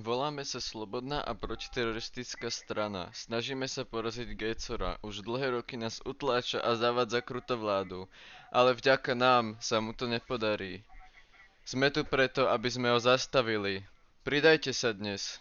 Voláme sa Slobodná a protiteroristická strana. Snažíme sa poraziť Gatesora. Už dlhé roky nás utláča a zavádza kruto vládu. Ale vďaka nám sa mu to nepodarí. Sme tu preto, aby sme ho zastavili. Pridajte sa dnes.